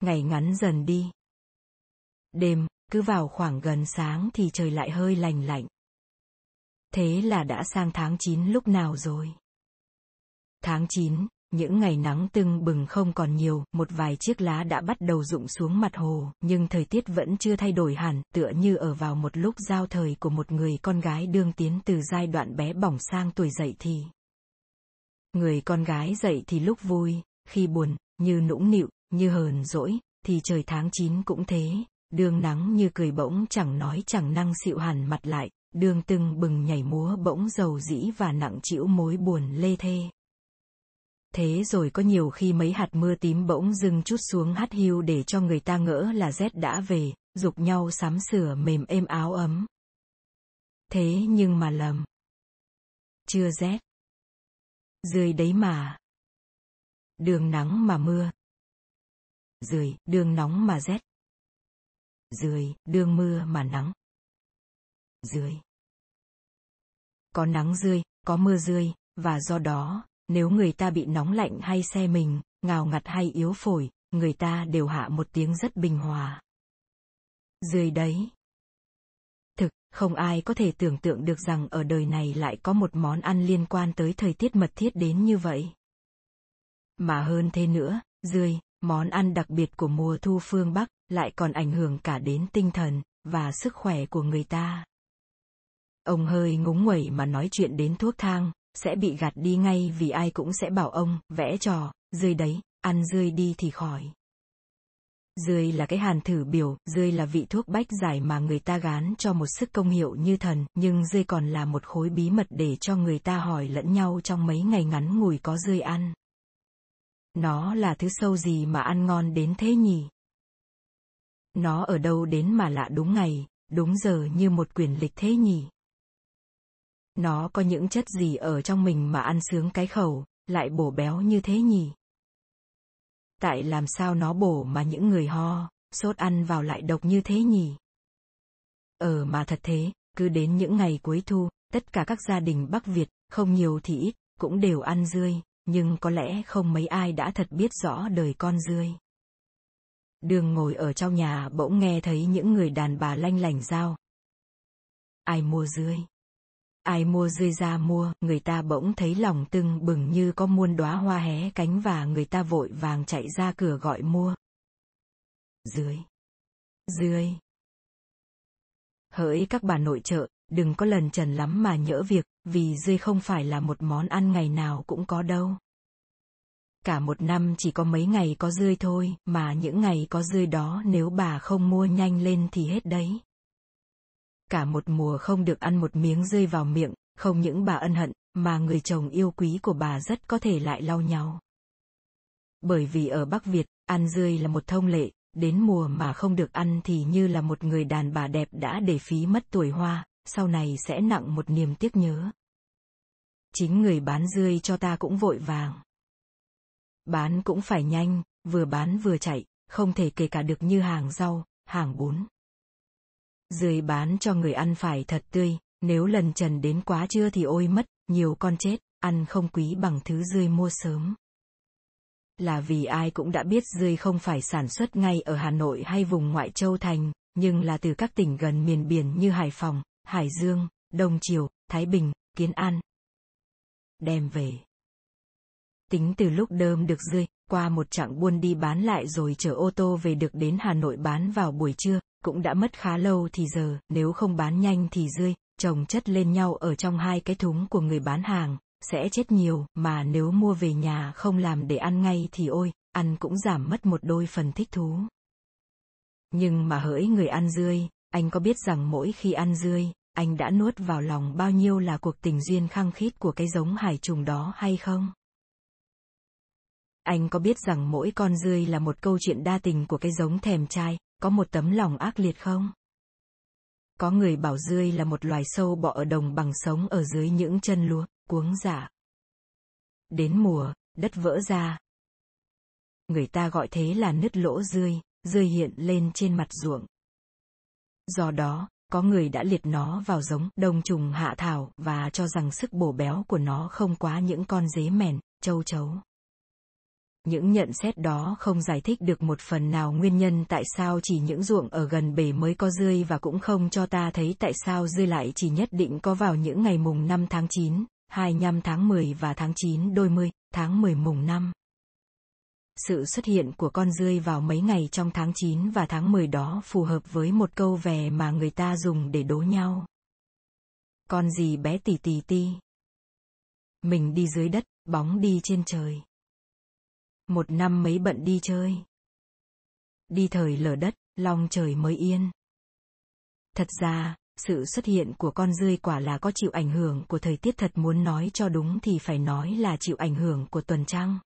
Ngày ngắn dần đi. Đêm, cứ vào khoảng gần sáng thì trời lại hơi lành lạnh. Thế là đã sang tháng 9 lúc nào rồi? Tháng 9, những ngày nắng tưng bừng không còn nhiều, một vài chiếc lá đã bắt đầu rụng xuống mặt hồ, nhưng thời tiết vẫn chưa thay đổi hẳn, tựa như ở vào một lúc giao thời của một người con gái đương tiến từ giai đoạn bé bỏng sang tuổi dậy thì. Người con gái dậy thì lúc vui, khi buồn, như nũng nịu, như hờn dỗi, thì trời tháng 9 cũng thế, đương nắng như cười bỗng chẳng nói chẳng năng xịu hẳn mặt lại, đương tưng bừng nhảy múa bỗng dầu dĩ và nặng chịu mối buồn lê thê. Thế rồi có nhiều khi mấy hạt mưa tím bỗng dưng chút xuống hắt hiu để cho người ta ngỡ là rét đã về, dục nhau sắm sửa mềm êm áo ấm. Thế nhưng mà lầm. Chưa rét. Rơi đấy mà. Đường nắng mà mưa. Rười, đường nóng mà rét. Rười, đường mưa mà nắng. rười Có nắng rơi, có mưa rơi, và do đó, nếu người ta bị nóng lạnh hay xe mình, ngào ngặt hay yếu phổi, người ta đều hạ một tiếng rất bình hòa. Rơi đấy. Thực, không ai có thể tưởng tượng được rằng ở đời này lại có một món ăn liên quan tới thời tiết mật thiết đến như vậy. Mà hơn thế nữa, rươi, món ăn đặc biệt của mùa thu phương Bắc, lại còn ảnh hưởng cả đến tinh thần, và sức khỏe của người ta. Ông hơi ngúng nguẩy mà nói chuyện đến thuốc thang, sẽ bị gạt đi ngay vì ai cũng sẽ bảo ông, vẽ trò, rơi đấy, ăn rơi đi thì khỏi. Rươi là cái hàn thử biểu, rươi là vị thuốc bách giải mà người ta gán cho một sức công hiệu như thần, nhưng rươi còn là một khối bí mật để cho người ta hỏi lẫn nhau trong mấy ngày ngắn ngủi có rươi ăn. Nó là thứ sâu gì mà ăn ngon đến thế nhỉ? Nó ở đâu đến mà lạ đúng ngày, đúng giờ như một quyển lịch thế nhỉ? Nó có những chất gì ở trong mình mà ăn sướng cái khẩu, lại bổ béo như thế nhỉ? Tại làm sao nó bổ mà những người ho, sốt ăn vào lại độc như thế nhỉ? Ờ mà thật thế, cứ đến những ngày cuối thu, tất cả các gia đình Bắc Việt, không nhiều thì ít, cũng đều ăn dươi, nhưng có lẽ không mấy ai đã thật biết rõ đời con rươi Đường ngồi ở trong nhà bỗng nghe thấy những người đàn bà lanh lảnh giao. Ai mua rươi Ai mua rươi ra mua, người ta bỗng thấy lòng tưng bừng như có muôn đóa hoa hé cánh và người ta vội vàng chạy ra cửa gọi mua. dưới. Dưới. Hỡi các bà nội trợ, đừng có lần trần lắm mà nhỡ việc, vì dươi không phải là một món ăn ngày nào cũng có đâu. Cả một năm chỉ có mấy ngày có dươi thôi, mà những ngày có dươi đó nếu bà không mua nhanh lên thì hết đấy cả một mùa không được ăn một miếng dươi vào miệng, không những bà ân hận, mà người chồng yêu quý của bà rất có thể lại lau nhau. Bởi vì ở Bắc Việt, ăn dươi là một thông lệ, đến mùa mà không được ăn thì như là một người đàn bà đẹp đã để phí mất tuổi hoa, sau này sẽ nặng một niềm tiếc nhớ. Chính người bán rươi cho ta cũng vội vàng. Bán cũng phải nhanh, vừa bán vừa chạy, không thể kể cả được như hàng rau, hàng bún. Rươi bán cho người ăn phải thật tươi, nếu lần trần đến quá trưa thì ôi mất, nhiều con chết, ăn không quý bằng thứ rươi mua sớm. Là vì ai cũng đã biết rươi không phải sản xuất ngay ở Hà Nội hay vùng ngoại châu thành, nhưng là từ các tỉnh gần miền biển như Hải Phòng, Hải Dương, Đông Triều, Thái Bình, Kiến An. Đem về. Tính từ lúc đơm được rơi, qua một chặng buôn đi bán lại rồi chở ô tô về được đến Hà Nội bán vào buổi trưa, cũng đã mất khá lâu thì giờ, nếu không bán nhanh thì rơi, chồng chất lên nhau ở trong hai cái thúng của người bán hàng, sẽ chết nhiều, mà nếu mua về nhà không làm để ăn ngay thì ôi, ăn cũng giảm mất một đôi phần thích thú. Nhưng mà hỡi người ăn dươi, anh có biết rằng mỗi khi ăn dươi, anh đã nuốt vào lòng bao nhiêu là cuộc tình duyên khăng khít của cái giống hải trùng đó hay không? Anh có biết rằng mỗi con rươi là một câu chuyện đa tình của cái giống thèm trai, có một tấm lòng ác liệt không? Có người bảo rươi là một loài sâu bọ ở đồng bằng sống ở dưới những chân lúa, cuống giả. Đến mùa, đất vỡ ra. Người ta gọi thế là nứt lỗ rươi, rươi hiện lên trên mặt ruộng. Do đó, có người đã liệt nó vào giống đồng trùng hạ thảo và cho rằng sức bổ béo của nó không quá những con dế mèn, châu chấu. những nhận xét đó không giải thích được một phần nào nguyên nhân tại sao chỉ những ruộng ở gần bể mới có rươi và cũng không cho ta thấy tại sao rươi lại chỉ nhất định có vào những ngày mùng 5 tháng 9, 25 tháng 10 và tháng 9 đôi mươi, tháng 10 mùng 5. Sự xuất hiện của con rươi vào mấy ngày trong tháng 9 và tháng 10 đó phù hợp với một câu về mà người ta dùng để đố nhau. Con gì bé tì tì ti. Mình đi dưới đất, bóng đi trên trời. Một năm mấy bận đi chơi. Đi thời lở đất, long trời mới yên. Thật ra, sự xuất hiện của con rươi quả là có chịu ảnh hưởng của thời tiết thật muốn nói cho đúng thì phải nói là chịu ảnh hưởng của tuần trăng.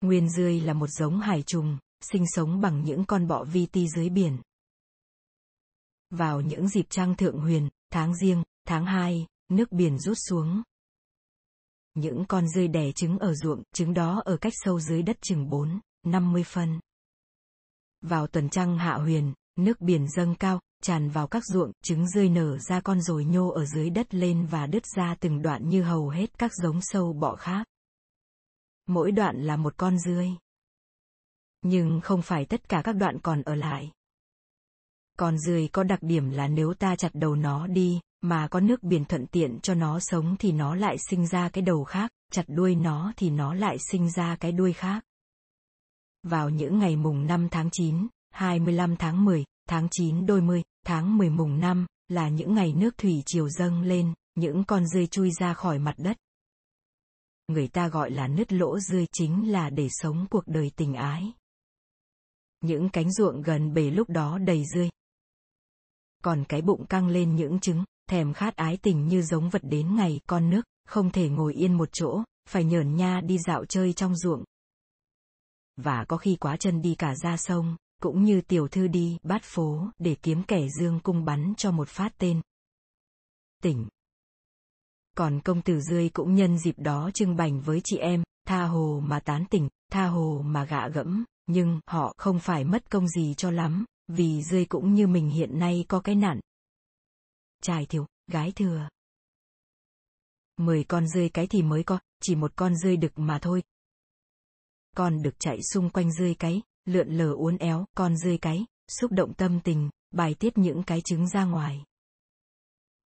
Nguyên dươi là một giống hải trùng, sinh sống bằng những con bọ vi ti dưới biển. Vào những dịp trăng thượng huyền, tháng riêng, tháng 2, nước biển rút xuống. Những con dươi đẻ trứng ở ruộng, trứng đó ở cách sâu dưới đất chừng 4, 50 phân. Vào tuần trăng hạ huyền, nước biển dâng cao, tràn vào các ruộng, trứng rơi nở ra con rồi nhô ở dưới đất lên và đứt ra từng đoạn như hầu hết các giống sâu bọ khác. Mỗi đoạn là một con rươi. Nhưng không phải tất cả các đoạn còn ở lại. Con rươi có đặc điểm là nếu ta chặt đầu nó đi, mà có nước biển thuận tiện cho nó sống thì nó lại sinh ra cái đầu khác, chặt đuôi nó thì nó lại sinh ra cái đuôi khác. Vào những ngày mùng 5 tháng 9, 25 tháng 10, tháng 9 đôi mươi, tháng 10 mùng 5, là những ngày nước thủy triều dâng lên, những con rươi chui ra khỏi mặt đất. Người ta gọi là nứt lỗ rươi chính là để sống cuộc đời tình ái. Những cánh ruộng gần bể lúc đó đầy rươi. Còn cái bụng căng lên những trứng, thèm khát ái tình như giống vật đến ngày con nước, không thể ngồi yên một chỗ, phải nhởn nha đi dạo chơi trong ruộng. Và có khi quá chân đi cả ra sông, cũng như tiểu thư đi bát phố để kiếm kẻ dương cung bắn cho một phát tên. Tỉnh. Còn công tử rươi cũng nhân dịp đó trưng bành với chị em, tha hồ mà tán tỉnh, tha hồ mà gạ gẫm, nhưng họ không phải mất công gì cho lắm, vì rươi cũng như mình hiện nay có cái nạn. Trai thiếu, gái thừa. Mười con rươi cái thì mới có, chỉ một con rươi đực mà thôi. Con được chạy xung quanh rươi cái, lượn lờ uốn éo, con rươi cái, xúc động tâm tình, bài tiết những cái trứng ra ngoài.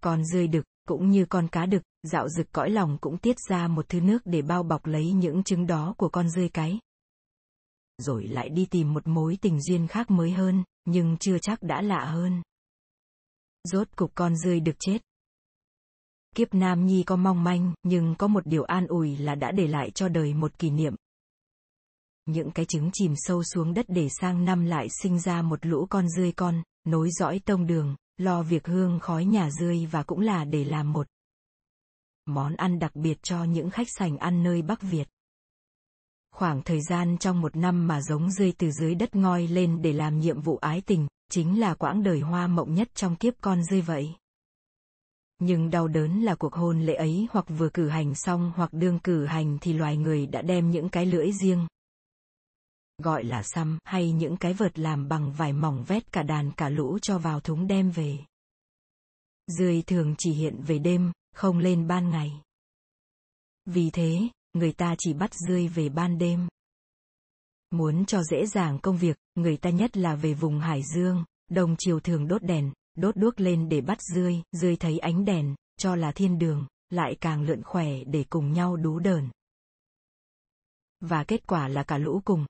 Con rươi đực, cũng như con cá đực, dạo rực cõi lòng cũng tiết ra một thứ nước để bao bọc lấy những trứng đó của con rơi cái. Rồi lại đi tìm một mối tình duyên khác mới hơn, nhưng chưa chắc đã lạ hơn. Rốt cục con rơi được chết. Kiếp nam nhi có mong manh, nhưng có một điều an ủi là đã để lại cho đời một kỷ niệm, những cái trứng chìm sâu xuống đất để sang năm lại sinh ra một lũ con rươi con, nối dõi tông đường, lo việc hương khói nhà rươi và cũng là để làm một món ăn đặc biệt cho những khách sành ăn nơi Bắc Việt. Khoảng thời gian trong một năm mà giống rươi từ dưới đất ngoi lên để làm nhiệm vụ ái tình, chính là quãng đời hoa mộng nhất trong kiếp con rơi vậy. Nhưng đau đớn là cuộc hôn lễ ấy hoặc vừa cử hành xong hoặc đương cử hành thì loài người đã đem những cái lưỡi riêng, gọi là xăm hay những cái vợt làm bằng vải mỏng vét cả đàn cả lũ cho vào thúng đem về. Dươi thường chỉ hiện về đêm, không lên ban ngày. Vì thế, người ta chỉ bắt dươi về ban đêm. Muốn cho dễ dàng công việc, người ta nhất là về vùng Hải Dương, đồng chiều thường đốt đèn, đốt đuốc lên để bắt dươi, dươi thấy ánh đèn, cho là thiên đường, lại càng lượn khỏe để cùng nhau đú đờn. Và kết quả là cả lũ cùng,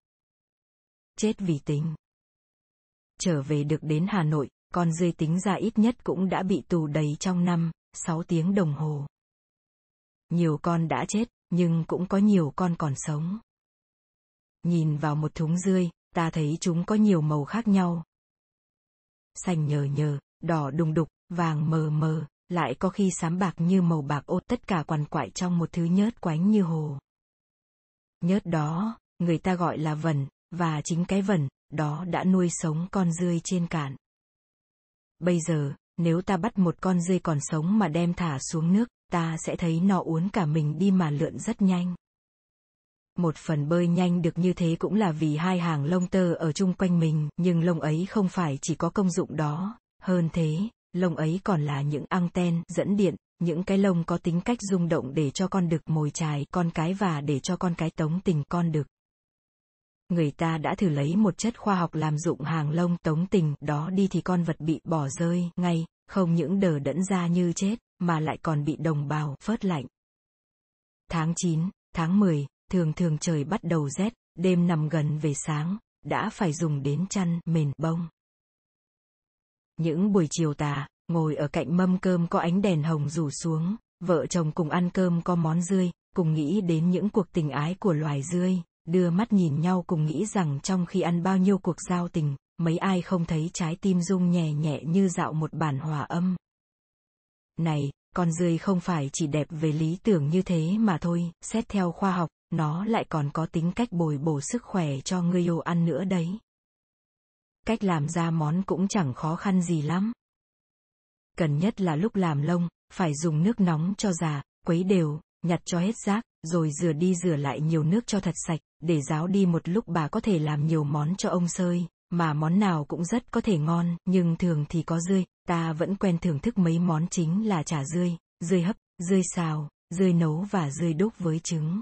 chết vì tính. Trở về được đến Hà Nội, con dươi tính ra ít nhất cũng đã bị tù đầy trong năm, 6 tiếng đồng hồ. Nhiều con đã chết, nhưng cũng có nhiều con còn sống. Nhìn vào một thúng dươi, ta thấy chúng có nhiều màu khác nhau. Xanh nhờ nhờ, đỏ đùng đục, vàng mờ mờ, lại có khi xám bạc như màu bạc ô tất cả quằn quại trong một thứ nhớt quánh như hồ. Nhớt đó, người ta gọi là vần, và chính cái vẩn đó đã nuôi sống con rươi trên cạn. Bây giờ, nếu ta bắt một con rươi còn sống mà đem thả xuống nước, ta sẽ thấy nó uốn cả mình đi mà lượn rất nhanh. Một phần bơi nhanh được như thế cũng là vì hai hàng lông tơ ở chung quanh mình, nhưng lông ấy không phải chỉ có công dụng đó, hơn thế, lông ấy còn là những anten dẫn điện, những cái lông có tính cách rung động để cho con đực mồi chài con cái và để cho con cái tống tình con đực. Người ta đã thử lấy một chất khoa học làm dụng hàng lông tống tình đó đi thì con vật bị bỏ rơi ngay, không những đờ đẫn ra như chết, mà lại còn bị đồng bào phớt lạnh. Tháng 9, tháng 10, thường thường trời bắt đầu rét, đêm nằm gần về sáng, đã phải dùng đến chăn mền bông. Những buổi chiều tà, ngồi ở cạnh mâm cơm có ánh đèn hồng rủ xuống, vợ chồng cùng ăn cơm có món dươi, cùng nghĩ đến những cuộc tình ái của loài dươi, đưa mắt nhìn nhau cùng nghĩ rằng trong khi ăn bao nhiêu cuộc giao tình, mấy ai không thấy trái tim rung nhẹ nhẹ như dạo một bản hòa âm. Này, con rươi không phải chỉ đẹp về lý tưởng như thế mà thôi, xét theo khoa học, nó lại còn có tính cách bồi bổ sức khỏe cho người yêu ăn nữa đấy. Cách làm ra món cũng chẳng khó khăn gì lắm. Cần nhất là lúc làm lông, phải dùng nước nóng cho già, quấy đều, nhặt cho hết rác, rồi rửa đi rửa lại nhiều nước cho thật sạch, để ráo đi một lúc bà có thể làm nhiều món cho ông sơi, mà món nào cũng rất có thể ngon, nhưng thường thì có dươi, ta vẫn quen thưởng thức mấy món chính là chả dươi, dươi hấp, dươi xào, dươi nấu và dươi đúc với trứng.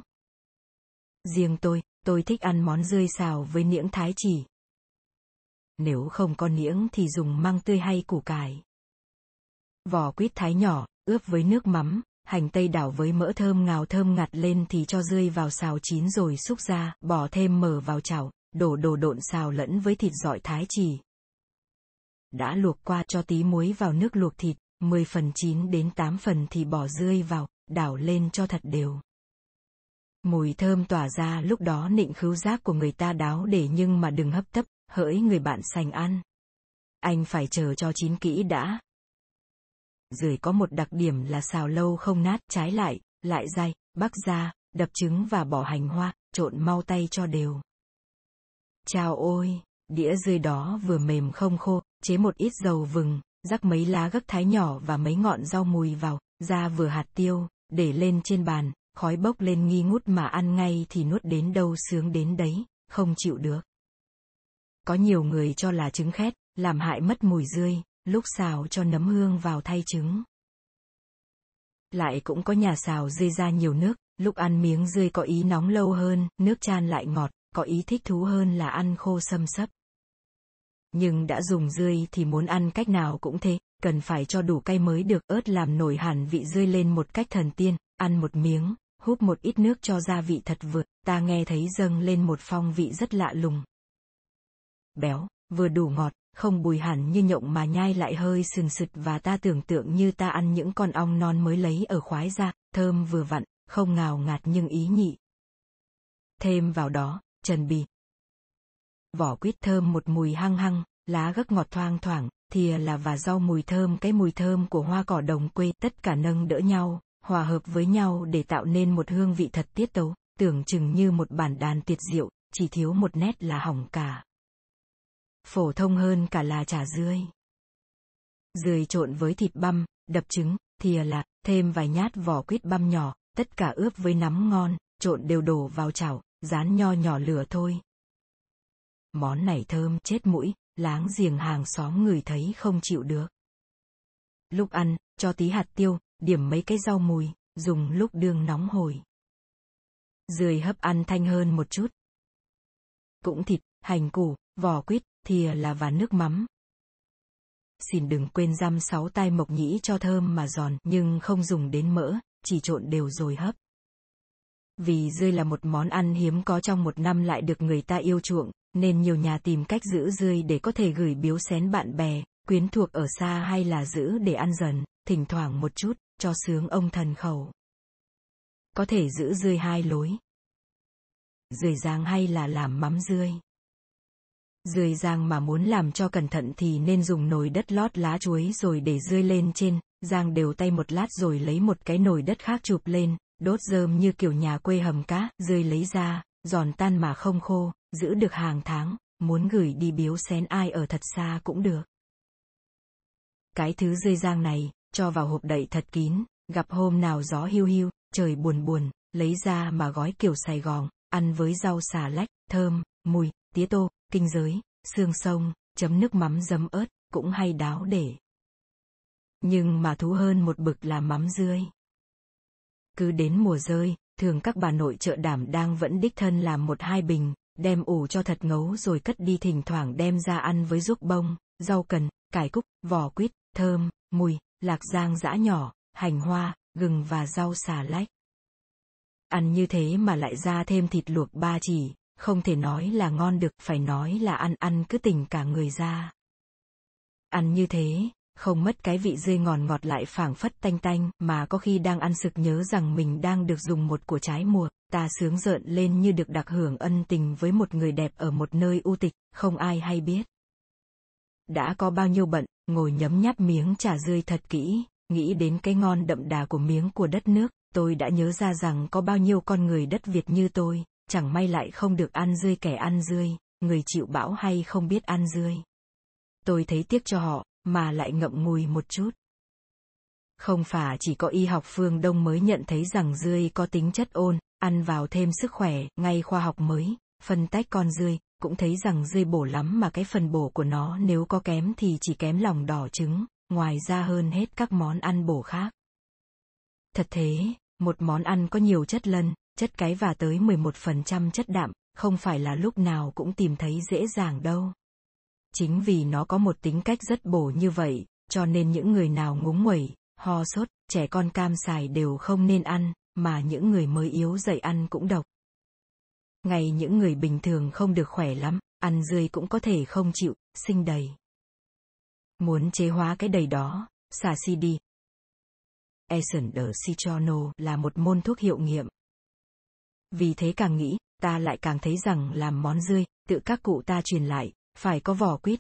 Riêng tôi, tôi thích ăn món dươi xào với niễng thái chỉ. Nếu không có niễng thì dùng măng tươi hay củ cải. Vỏ quýt thái nhỏ, ướp với nước mắm, hành tây đảo với mỡ thơm ngào thơm ngạt lên thì cho rươi vào xào chín rồi xúc ra, bỏ thêm mở vào chảo, đổ đồ độn xào lẫn với thịt dọi thái chỉ. Đã luộc qua cho tí muối vào nước luộc thịt, 10 phần chín đến 8 phần thì bỏ rươi vào, đảo lên cho thật đều. Mùi thơm tỏa ra lúc đó nịnh khứu giác của người ta đáo để nhưng mà đừng hấp tấp, hỡi người bạn sành ăn. Anh phải chờ cho chín kỹ đã. Rưởi có một đặc điểm là xào lâu không nát, trái lại, lại dai, bắc ra, đập trứng và bỏ hành hoa, trộn mau tay cho đều. Chào ôi, đĩa rươi đó vừa mềm không khô, chế một ít dầu vừng, rắc mấy lá gấc thái nhỏ và mấy ngọn rau mùi vào, ra vừa hạt tiêu, để lên trên bàn, khói bốc lên nghi ngút mà ăn ngay thì nuốt đến đâu sướng đến đấy, không chịu được. Có nhiều người cho là trứng khét, làm hại mất mùi rươi, lúc xào cho nấm hương vào thay trứng. Lại cũng có nhà xào rươi ra nhiều nước, lúc ăn miếng rươi có ý nóng lâu hơn, nước chan lại ngọt, có ý thích thú hơn là ăn khô xâm sấp. Nhưng đã dùng rươi thì muốn ăn cách nào cũng thế, cần phải cho đủ cay mới được ớt làm nổi hẳn vị rươi lên một cách thần tiên, ăn một miếng, hút một ít nước cho gia vị thật vừa, ta nghe thấy dâng lên một phong vị rất lạ lùng. Béo, vừa đủ ngọt, không bùi hẳn như nhộng mà nhai lại hơi sừng sực và ta tưởng tượng như ta ăn những con ong non mới lấy ở khoái ra, thơm vừa vặn, không ngào ngạt nhưng ý nhị. Thêm vào đó, trần bì. Vỏ quýt thơm một mùi hăng hăng, lá gấc ngọt thoang thoảng, thìa là và rau mùi thơm cái mùi thơm của hoa cỏ đồng quê tất cả nâng đỡ nhau, hòa hợp với nhau để tạo nên một hương vị thật tiết tấu, tưởng chừng như một bản đàn tiệt diệu, chỉ thiếu một nét là hỏng cả. Phổ thông hơn cả là chả dươi. Dươi trộn với thịt băm, đập trứng, thìa là, thêm vài nhát vỏ quýt băm nhỏ, tất cả ướp với nắm ngon, trộn đều đổ vào chảo, rán nho nhỏ lửa thôi. Món này thơm chết mũi, láng giềng hàng xóm người thấy không chịu được. Lúc ăn, cho tí hạt tiêu, điểm mấy cái rau mùi, dùng lúc đương nóng hổi. Dươi hấp ăn thanh hơn một chút. Cũng thịt, hành củ, vỏ quýt, thìa là và nước mắm. Xin đừng quên răm sáu tai mộc nhĩ cho thơm mà giòn nhưng không dùng đến mỡ, chỉ trộn đều rồi hấp. Vì dươi là một món ăn hiếm có trong một năm lại được người ta yêu chuộng, nên nhiều nhà tìm cách giữ dươi để có thể gửi biếu xén bạn bè, quyến thuộc ở xa hay là giữ để ăn dần, thỉnh thoảng một chút, cho sướng ông thần khẩu. Có thể giữ dươi hai lối. Dươi rang hay là làm mắm dươi. Rươi rang mà muốn làm cho cẩn thận thì nên dùng nồi đất lót lá chuối rồi để rươi lên trên, rang đều tay một lát rồi lấy một cái nồi đất khác chụp lên, đốt rơm như kiểu nhà quê hầm cá, rươi lấy ra, giòn tan mà không khô, giữ được hàng tháng, muốn gửi đi biếu xén ai ở thật xa cũng được. Cái thứ rươi rang này, cho vào hộp đậy thật kín, gặp hôm nào gió hiu hiu, trời buồn buồn, lấy ra mà gói kiểu Sài Gòn, ăn với rau xà lách, thơm, mùi, tía tô, kinh giới, xương sông, chấm nước mắm dấm ớt, cũng hay đáo để. Nhưng mà thú hơn một bực là mắm rươi. Cứ đến mùa rơi, thường các bà nội chợ đảm đang vẫn đích thân làm một hai bình, đem ủ cho thật ngấu rồi cất đi thỉnh thoảng đem ra ăn với ruốc bông, rau cần, cải cúc, vỏ quýt, thơm, mùi, lạc giang giã nhỏ, hành hoa, gừng và rau xà lách. Ăn như thế mà lại ra thêm thịt luộc ba chỉ, không thể nói là ngon được, phải nói là ăn ăn cứ tỉnh cả người ra. Ăn như thế, không mất cái vị dươi ngọt ngọt lại phảng phất tanh tanh, mà có khi đang ăn sực nhớ rằng mình đang được dùng một của trái mùa, ta sướng rợn lên như được đặc hưởng ân tình với một người đẹp ở một nơi u tịch, không ai hay biết. Đã có bao nhiêu bận, ngồi nhấm nháp miếng trà rươi thật kỹ, nghĩ đến cái ngon đậm đà của miếng của đất nước, tôi đã nhớ ra rằng có bao nhiêu con người đất Việt như tôi, chẳng may lại không được ăn rươi kẻ ăn rươi, người chịu bão hay không biết ăn rươi. Tôi thấy tiếc cho họ, mà lại ngậm ngùi một chút. Không phải chỉ có y học phương Đông mới nhận thấy rằng dươi có tính chất ôn, ăn vào thêm sức khỏe, ngay khoa học mới, phân tách con dươi, cũng thấy rằng dươi bổ lắm mà cái phần bổ của nó nếu có kém thì chỉ kém lòng đỏ trứng, ngoài ra hơn hết các món ăn bổ khác. Thật thế, một món ăn có nhiều chất lân, chất cái và tới 11% chất đạm, không phải là lúc nào cũng tìm thấy dễ dàng đâu. Chính vì nó có một tính cách rất bổ như vậy, cho nên những người nào ngúng nguẩy, ho sốt, trẻ con cam xài đều không nên ăn, mà những người mới yếu dậy ăn cũng độc. Ngay những người bình thường không được khỏe lắm, ăn dươi cũng có thể không chịu, sinh đầy. Muốn chế hóa cái đầy đó, xả si đi. Essence de Citrono là một môn thuốc hiệu nghiệm. Vì thế càng nghĩ, ta lại càng thấy rằng làm món dươi, tự các cụ ta truyền lại, phải có vỏ quýt.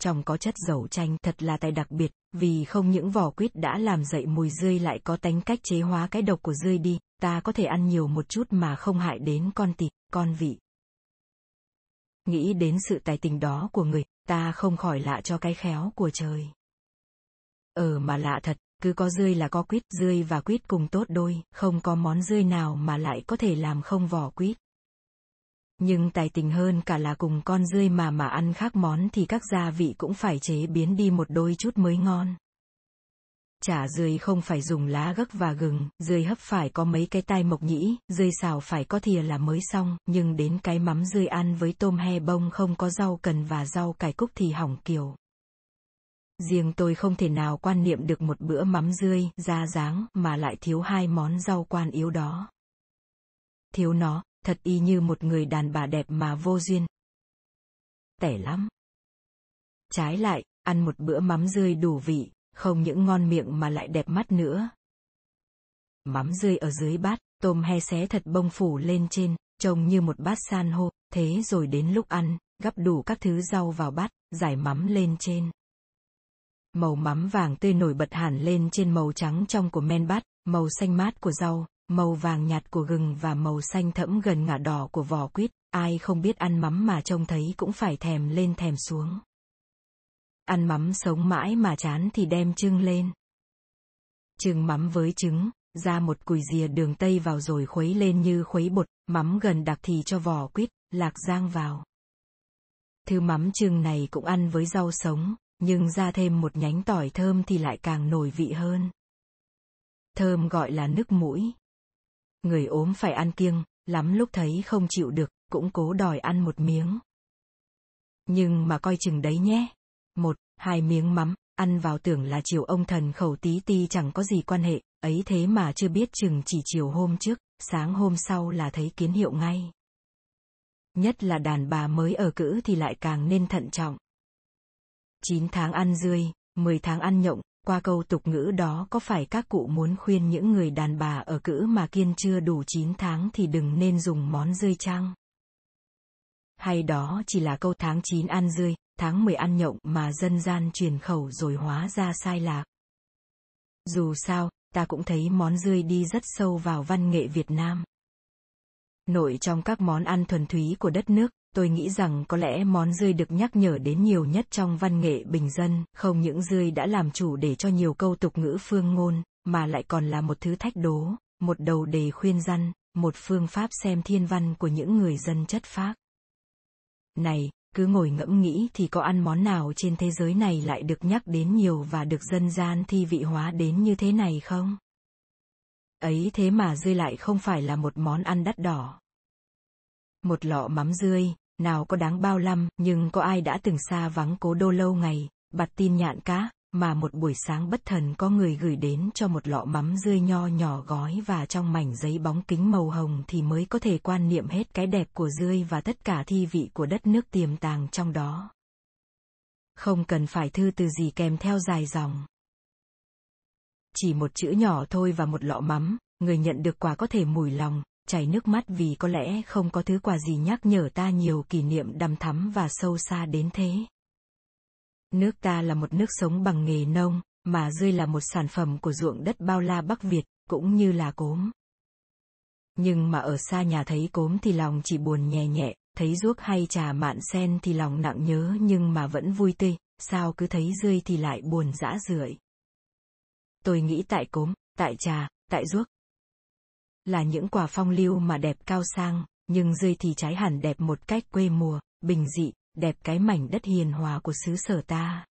Trong có chất dầu chanh thật là tài đặc biệt, vì không những vỏ quýt đã làm dậy mùi dươi lại có tánh cách chế hóa cái độc của dươi đi, ta có thể ăn nhiều một chút mà không hại đến con thịt, con vị. Nghĩ đến sự tài tình đó của người, ta không khỏi lạ cho cái khéo của trời. Ờ mà lạ thật, cứ có rươi là có quýt, rươi và quýt cùng tốt đôi, không có món rươi nào mà lại có thể làm không vỏ quýt. Nhưng tài tình hơn cả là cùng con rươi mà mà ăn khác món thì các gia vị cũng phải chế biến đi một đôi chút mới ngon. Chả rươi không phải dùng lá gấc và gừng, rươi hấp phải có mấy cái tai mộc nhĩ, rươi xào phải có thìa là mới xong, nhưng đến cái mắm rươi ăn với tôm he bông không có rau cần và rau cải cúc thì hỏng kiểu. Riêng tôi không thể nào quan niệm được một bữa mắm rươi da dáng, mà lại thiếu hai món rau quan yếu đó. Thiếu nó, thật y như một người đàn bà đẹp mà vô duyên. Tẻ lắm. Trái lại, ăn một bữa mắm rươi đủ vị, không những ngon miệng mà lại đẹp mắt nữa. Mắm rươi ở dưới bát, tôm he xé thật bông phủ lên trên, trông như một bát san hô, thế rồi đến lúc ăn, gắp đủ các thứ rau vào bát, giải mắm lên trên. Màu mắm vàng tươi nổi bật hẳn lên trên màu trắng trong của men bát, màu xanh mát của rau, màu vàng nhạt của gừng và màu xanh thẫm gần ngả đỏ của vỏ quýt, ai không biết ăn mắm mà trông thấy cũng phải thèm lên thèm xuống. Ăn mắm sống mãi mà chán thì đem trưng lên. Trưng mắm với trứng, ra một cùi dìa đường tây vào rồi khuấy lên như khuấy bột, mắm gần đặc thì cho vỏ quýt, lạc giang vào. Thứ mắm trưng này cũng ăn với rau sống, nhưng ra thêm một nhánh tỏi thơm thì lại càng nổi vị hơn. Thơm gọi là nước mũi. Người ốm phải ăn kiêng, lắm lúc thấy không chịu được, cũng cố đòi ăn một miếng. Nhưng mà coi chừng đấy nhé. Một, hai miếng mắm, ăn vào tưởng là chiều ông thần khẩu tí ti chẳng có gì quan hệ, ấy thế mà chưa biết chừng chỉ chiều hôm trước, sáng hôm sau là thấy kiến hiệu ngay. Nhất là đàn bà mới ở cữ thì lại càng nên thận trọng. 9 tháng ăn dươi, 10 tháng ăn nhộng, qua câu tục ngữ đó có phải các cụ muốn khuyên những người đàn bà ở cữ mà kiên chưa đủ 9 tháng thì đừng nên dùng món dươi chăng? Hay đó chỉ là câu tháng 9 ăn dươi, tháng 10 ăn nhộng mà dân gian truyền khẩu rồi hóa ra sai lạc. Dù sao, ta cũng thấy món dươi đi rất sâu vào văn nghệ Việt Nam. Nội trong các món ăn thuần túy của đất nước, tôi nghĩ rằng có lẽ món dươi được nhắc nhở đến nhiều nhất trong văn nghệ bình dân, không những dươi đã làm chủ để cho nhiều câu tục ngữ phương ngôn, mà lại còn là một thứ thách đố, một đầu đề khuyên răn, một phương pháp xem thiên văn của những người dân chất phác. Này, cứ ngồi ngẫm nghĩ thì có ăn món nào trên thế giới này lại được nhắc đến nhiều và được dân gian thi vị hóa đến như thế này không? Ấy thế mà dươi lại không phải là một món ăn đắt đỏ. Một lọ mắm rươi, nào có đáng bao lăm, nhưng có ai đã từng xa vắng cố đô lâu ngày, bặt tin nhạn cá, mà một buổi sáng bất thần có người gửi đến cho một lọ mắm rươi nho nhỏ gói và trong mảnh giấy bóng kính màu hồng thì mới có thể quan niệm hết cái đẹp của rươi và tất cả thi vị của đất nước tiềm tàng trong đó. Không cần phải thư từ gì kèm theo dài dòng. Chỉ một chữ nhỏ thôi và một lọ mắm, người nhận được quà có thể mùi lòng, chảy nước mắt vì có lẽ không có thứ quà gì nhắc nhở ta nhiều kỷ niệm đằm thắm và sâu xa đến thế. Nước ta là một nước sống bằng nghề nông, mà rươi là một sản phẩm của ruộng đất bao la Bắc Việt, cũng như là cốm. Nhưng mà ở xa nhà thấy cốm thì lòng chỉ buồn nhẹ nhẹ, thấy ruốc hay trà mạn sen thì lòng nặng nhớ nhưng mà vẫn vui tươi, sao cứ thấy rươi thì lại buồn dã rượi. Tôi nghĩ tại cốm, tại trà, tại ruốc. Là những quả phong lưu mà đẹp cao sang, nhưng rơi thì trái hẳn đẹp một cách quê mùa, bình dị, đẹp cái mảnh đất hiền hòa của xứ sở ta.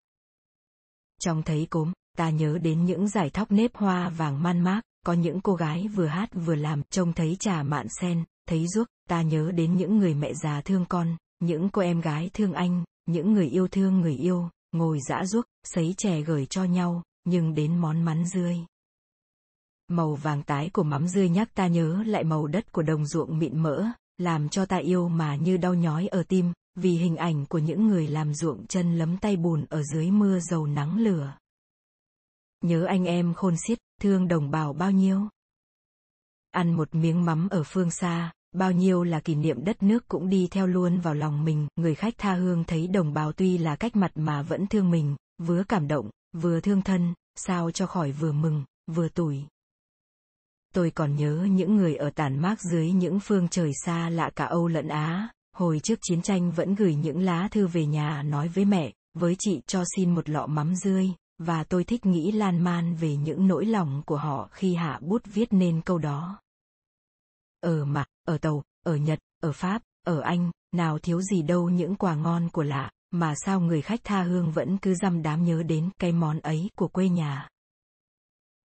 Trong thấy cốm, ta nhớ đến những giải thóc nếp hoa vàng man mác, có những cô gái vừa hát vừa làm, trông thấy trà mạn sen, thấy ruốc, ta nhớ đến những người mẹ già thương con, những cô em gái thương anh, những người yêu thương người yêu, ngồi dã ruốc, sấy chè gửi cho nhau, nhưng đến món mắn rươi. Màu vàng tái của mắm rươi nhắc ta nhớ lại màu đất của đồng ruộng mịn mỡ, làm cho ta yêu mà như đau nhói ở tim, vì hình ảnh của những người làm ruộng chân lấm tay bùn ở dưới mưa dầu nắng lửa. Nhớ anh em khôn xiết, thương đồng bào bao nhiêu. Ăn một miếng mắm ở phương xa, bao nhiêu là kỷ niệm đất nước cũng đi theo luôn vào lòng mình, người khách tha hương thấy đồng bào tuy là cách mặt mà vẫn thương mình, vừa cảm động, vừa thương thân, sao cho khỏi vừa mừng, vừa tủi. Tôi còn nhớ những người ở tản mát dưới những phương trời xa lạ cả Âu lẫn Á, hồi trước chiến tranh vẫn gửi những lá thư về nhà nói với mẹ, với chị cho xin một lọ mắm rươi, và tôi thích nghĩ lan man về những nỗi lòng của họ khi hạ bút viết nên câu đó. Ở mặt, ở tàu, ở Nhật, ở Pháp, ở Anh, nào thiếu gì đâu những quà ngon của lạ, mà sao người khách tha hương vẫn cứ dăm đám nhớ đến cái món ấy của quê nhà.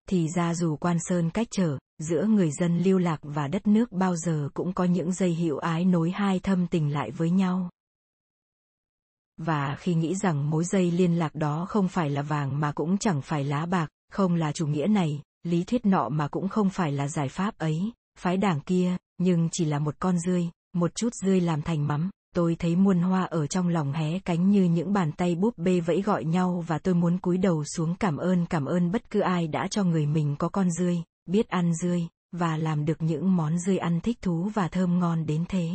Thì ra dù quan sơn cách trở, giữa người dân lưu lạc và đất nước bao giờ cũng có những dây hữu ái nối hai thâm tình lại với nhau. Và khi nghĩ rằng mối dây liên lạc đó không phải là vàng mà cũng chẳng phải lá bạc, không là chủ nghĩa này, lý thuyết nọ mà cũng không phải là giải pháp ấy, phái đảng kia, nhưng chỉ là một con rươi, một chút rươi làm thành mắm, tôi thấy muôn hoa ở trong lòng hé cánh như những bàn tay búp bê vẫy gọi nhau và tôi muốn cúi đầu xuống cảm ơn cảm ơn bất cứ ai đã cho người mình có con rươi, biết ăn dươi, và làm được những món dươi ăn thích thú và thơm ngon đến thế.